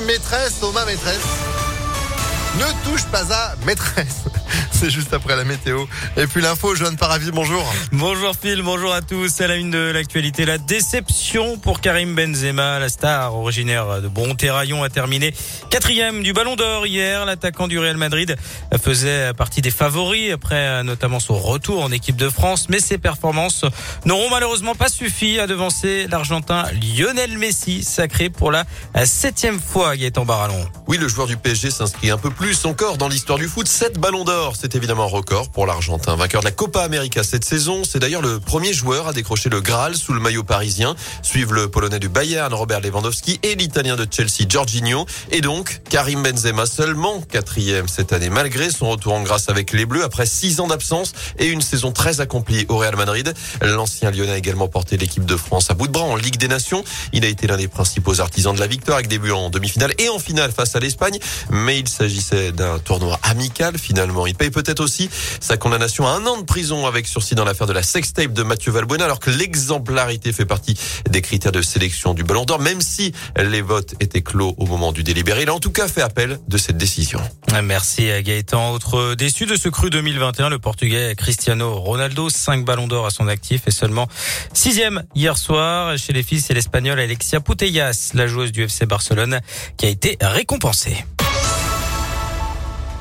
maîtresse ma maîtresse. Ne touche pas à maîtresse. C'est juste après la météo. Et puis l'info, Joanne Paravi, bonjour. Bonjour Phil, bonjour à tous. À la une de l'actualité, la déception pour Karim Benzema, la star originaire de Bronterraillon a terminé quatrième du Ballon d'Or hier. L'attaquant du Real Madrid faisait partie des favoris après notamment son retour en équipe de France, mais ses performances n'auront malheureusement pas suffi à devancer l'Argentin Lionel Messi, sacré pour la septième fois Gaëtan Barallon. Oui, le joueur du PSG s'inscrit un peu plus encore dans l'histoire du foot. Sept ballons d'or, c'est évidemment un record pour l'Argentin. Vainqueur de la Copa América cette saison, c'est d'ailleurs le premier joueur à décrocher le Graal sous le maillot parisien. Suivent le Polonais du Bayern, Robert Lewandowski, et l'Italien de Chelsea, Jorginho. Et donc, Karim Benzema seulement quatrième cette année, malgré son retour en grâce avec les Bleus après six ans d'absence et une saison très accomplie au Real Madrid. L'ancien Lyonnais a également porté l'équipe de France à bout de bras en Ligue des Nations. Il a été l'un des principaux artisans de la victoire avec début en demi-finale et en finale face à l'Espagne. Mais il s'agissait d'un tournoi amical finalement. Il paye peut-être aussi sa condamnation à un an de prison avec sursis dans l'affaire de la sextape de Mathieu Valbuena alors que l'exemplarité fait partie des critères de sélection du Ballon d'Or même si les votes étaient clos au moment du délibéré. Il a en tout cas fait appel de cette décision. Merci à Gaëtan. Autre déçu de ce cru 2021, le Portugais Cristiano Ronaldo, 5 ballons d'or à son actif et seulement sixième hier soir. Chez les filles, c'est l'Espagnol Alexia Putellas, la joueuse du FC Barcelone, qui a été récompensée.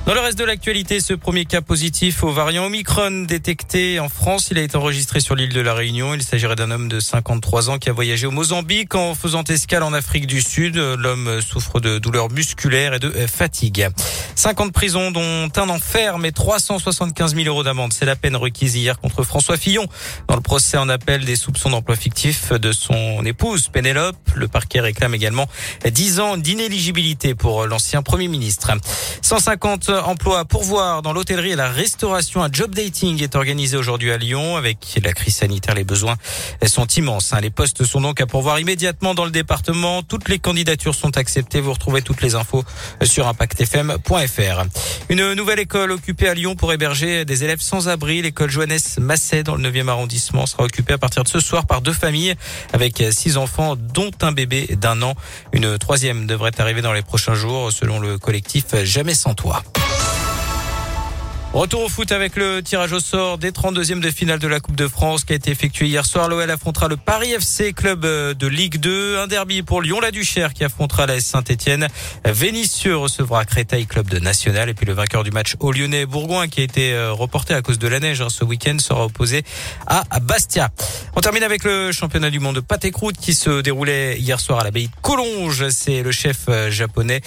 Dans le reste de l'actualité, ce premier cas positif au variant Omicron détecté en France, il a été enregistré sur l'île de la Réunion. Il s'agirait d'un homme de 53 ans qui a voyagé au Mozambique en faisant escale en Afrique du Sud. L'homme souffre de douleurs musculaires et de fatigue. 50 prisons dont un enfer mais 375 000 euros d'amende. C'est la peine requise hier contre François Fillon dans le procès en appel des soupçons d'emploi fictif de son épouse Pénélope. Le parquet réclame également 10 ans d'inéligibilité pour l'ancien Premier ministre. 150 emplois à pourvoir dans l'hôtellerie et la restauration. Un job dating est organisé aujourd'hui à Lyon. Avec la crise sanitaire, les besoins sont immenses. Hein. Les postes sont donc à pourvoir immédiatement dans le département. Toutes les candidatures sont acceptées. Vous retrouvez toutes les infos sur impactfm.fr. Une nouvelle école occupée à Lyon pour héberger des élèves sans abri. L'école Johannes Masset dans le 9e arrondissement sera occupée à partir de ce soir par deux familles avec six enfants dont un bébé d'un an. Une troisième devrait arriver dans les prochains jours selon le collectif Jamais sans toi. Retour au foot avec le tirage au sort des 32e de finale de la Coupe de France qui a été effectué hier soir. L'OL affrontera le Paris FC, club euh, de Ligue 2. Un derby pour Lyon-la-Duchère qui affrontera la Saint-Etienne. Vénitieux recevra Créteil, club de National. Et puis le vainqueur du match au Lyonnais-Bourgoin qui a été euh, reporté à cause de la neige hein, ce week-end sera opposé à Bastia. On termine avec le championnat du monde de pâté croûte qui se déroulait hier soir à l'abbaye de Collonges. C'est le chef euh, japonais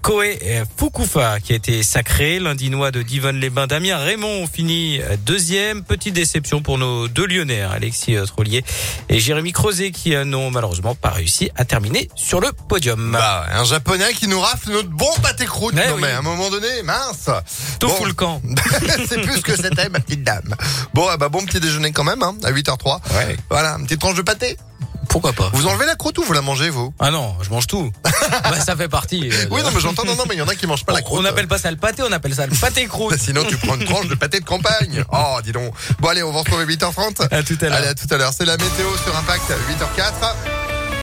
Koe Fukufa qui a été sacré. L'Indinois de Divon les Damien Raymond finit deuxième. Petite déception pour nos deux Lyonnais, hein, Alexis Trollier et Jérémy Crozet, qui n'ont malheureusement pas réussi à terminer sur le podium. Bah, un japonais qui nous rafle notre bon pâté croûte. Eh non, oui. mais à un moment donné, mince. Tout Bon. le camp. c'est plus que c'était, ma petite dame. Bon, ah bah, bon petit déjeuner quand même, hein, à 8h03. Ouais. Voilà, une petite tranche de pâté. Pourquoi pas Vous enlevez la croûte ou vous la mangez, vous? Ah non, je mange tout. Bah, ça fait partie. euh, Oui, non, mais j'entends, non, non, mais il y en a qui mangent pas la croûte. on n'appelle pas ça le pâté, on appelle ça le pâté croûte. Sinon, tu prends une tranche de pâté de campagne. Oh, dis donc. Bon, allez, on va retrouver 8h30. À tout à l'heure. Allez, à tout à l'heure. C'est la météo sur Impact, 8h04.